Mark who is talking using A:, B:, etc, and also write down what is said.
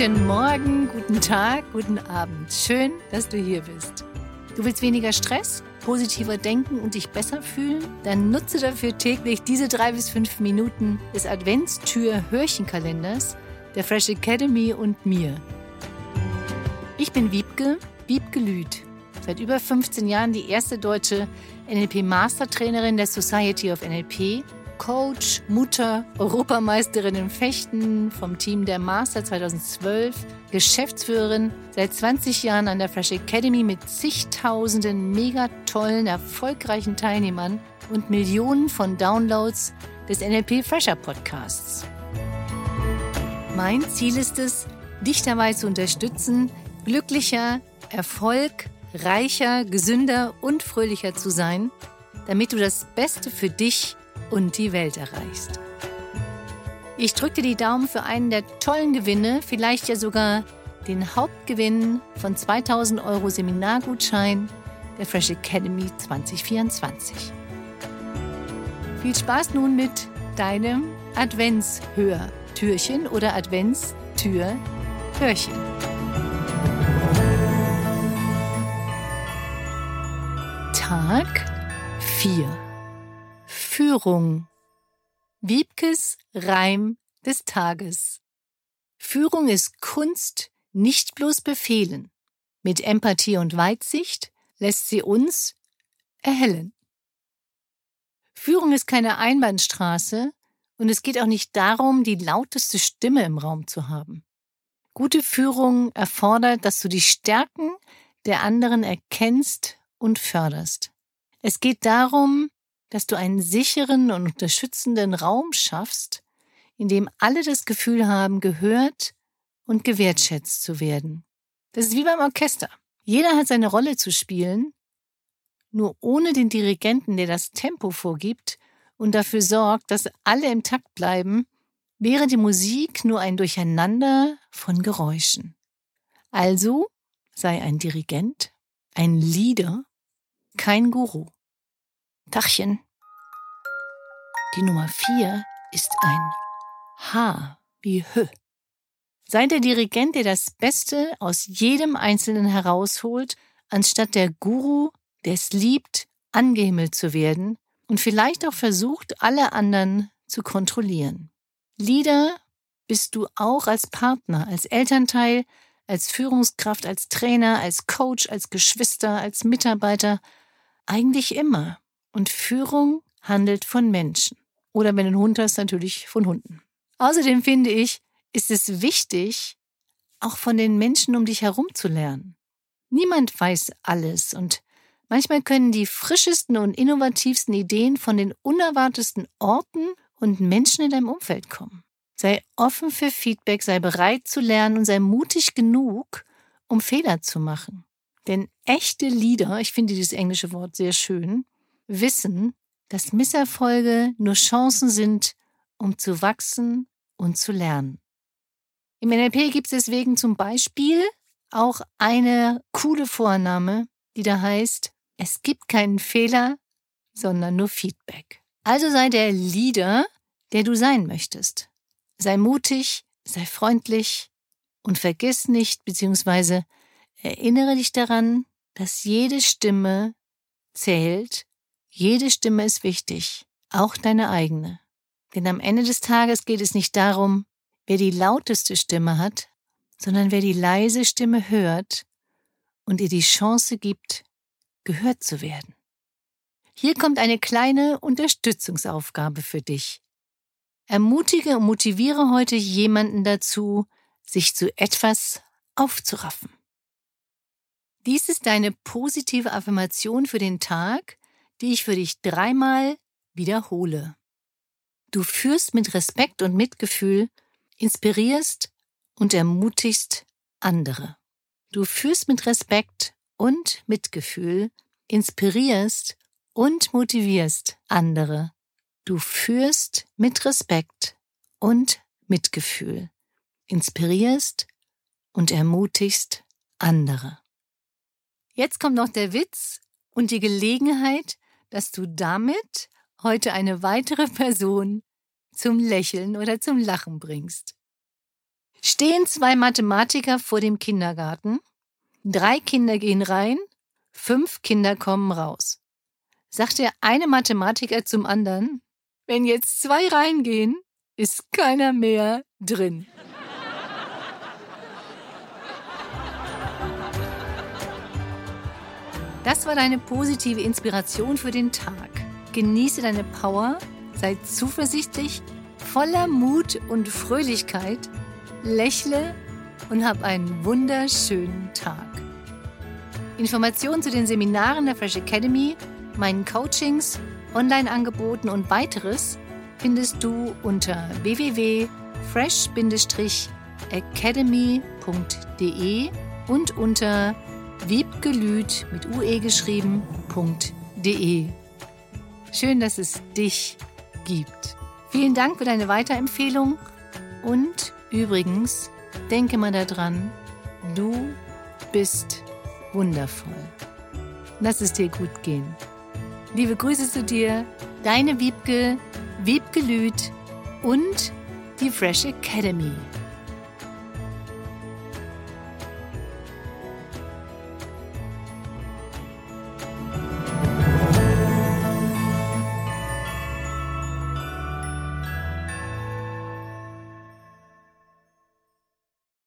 A: Guten Morgen, guten Tag, guten Abend. Schön, dass du hier bist. Du willst weniger Stress, positiver denken und dich besser fühlen? Dann nutze dafür täglich diese drei bis fünf Minuten des Adventstür-Hörchenkalenders der Fresh Academy und mir. Ich bin Wiebke, Wiebke Lüth. Seit über 15 Jahren die erste deutsche NLP-Mastertrainerin der Society of NLP Coach, Mutter, Europameisterin im Fechten vom Team der Master 2012, Geschäftsführerin, seit 20 Jahren an der Fresh Academy mit zigtausenden mega tollen, erfolgreichen Teilnehmern und Millionen von Downloads des NLP Fresher Podcasts. Mein Ziel ist es, dich dabei zu unterstützen, glücklicher, erfolgreicher, gesünder und fröhlicher zu sein, damit du das Beste für dich und die Welt erreichst. Ich drücke dir die Daumen für einen der tollen Gewinne, vielleicht ja sogar den Hauptgewinn von 2000 Euro Seminargutschein der Fresh Academy 2024. Viel Spaß nun mit deinem Adventshörtürchen oder Adventstür-Hörchen. Tag 4 Führung. Wiebkes Reim des Tages. Führung ist Kunst, nicht bloß befehlen. Mit Empathie und Weitsicht lässt sie uns erhellen. Führung ist keine Einbahnstraße und es geht auch nicht darum, die lauteste Stimme im Raum zu haben. Gute Führung erfordert, dass du die Stärken der anderen erkennst und förderst. Es geht darum, dass du einen sicheren und unterstützenden Raum schaffst, in dem alle das Gefühl haben, gehört und gewertschätzt zu werden. Das ist wie beim Orchester. Jeder hat seine Rolle zu spielen, nur ohne den Dirigenten, der das Tempo vorgibt und dafür sorgt, dass alle im Takt bleiben, wäre die Musik nur ein Durcheinander von Geräuschen. Also sei ein Dirigent, ein Leader, kein Guru. Tachchen. Die Nummer vier ist ein H wie H. Sei der Dirigent, der das Beste aus jedem Einzelnen herausholt, anstatt der Guru, der es liebt, angehimmelt zu werden und vielleicht auch versucht, alle anderen zu kontrollieren. Leader bist du auch als Partner, als Elternteil, als Führungskraft, als Trainer, als Coach, als Geschwister, als Mitarbeiter, eigentlich immer. Und Führung handelt von Menschen. Oder wenn du einen Hund hast, natürlich von Hunden. Außerdem finde ich, ist es wichtig, auch von den Menschen um dich herum zu lernen. Niemand weiß alles und manchmal können die frischesten und innovativsten Ideen von den unerwartetesten Orten und Menschen in deinem Umfeld kommen. Sei offen für Feedback, sei bereit zu lernen und sei mutig genug, um Fehler zu machen. Denn echte Leader, ich finde dieses englische Wort sehr schön, wissen, dass Misserfolge nur Chancen sind, um zu wachsen und zu lernen. Im NLP gibt es deswegen zum Beispiel auch eine coole Vorname, die da heißt, es gibt keinen Fehler, sondern nur Feedback. Also sei der Leader, der du sein möchtest. Sei mutig, sei freundlich und vergiss nicht, beziehungsweise erinnere dich daran, dass jede Stimme zählt jede Stimme ist wichtig, auch deine eigene. Denn am Ende des Tages geht es nicht darum, wer die lauteste Stimme hat, sondern wer die leise Stimme hört und ihr die Chance gibt, gehört zu werden. Hier kommt eine kleine Unterstützungsaufgabe für dich. Ermutige und motiviere heute jemanden dazu, sich zu etwas aufzuraffen. Dies ist deine positive Affirmation für den Tag die ich für dich dreimal wiederhole. Du führst mit Respekt und Mitgefühl, inspirierst und ermutigst andere. Du führst mit Respekt und Mitgefühl, inspirierst und motivierst andere. Du führst mit Respekt und Mitgefühl, inspirierst und ermutigst andere. Jetzt kommt noch der Witz und die Gelegenheit, dass du damit heute eine weitere Person zum Lächeln oder zum Lachen bringst. Stehen zwei Mathematiker vor dem Kindergarten. Drei Kinder gehen rein, fünf Kinder kommen raus. Sagt der eine Mathematiker zum anderen, wenn jetzt zwei reingehen, ist keiner mehr drin. Das war deine positive Inspiration für den Tag. Genieße deine Power, sei zuversichtlich, voller Mut und Fröhlichkeit, lächle und hab einen wunderschönen Tag. Informationen zu den Seminaren der Fresh Academy, meinen Coachings, Online-Angeboten und weiteres findest du unter www.fresh-academy.de und unter wiebgelüt mit ue geschrieben.de. Schön, dass es dich gibt. Vielen Dank für deine Weiterempfehlung und übrigens, denke mal daran, du bist wundervoll. Lass es dir gut gehen. Liebe Grüße zu dir, deine Wiebke, Lüth und die Fresh Academy.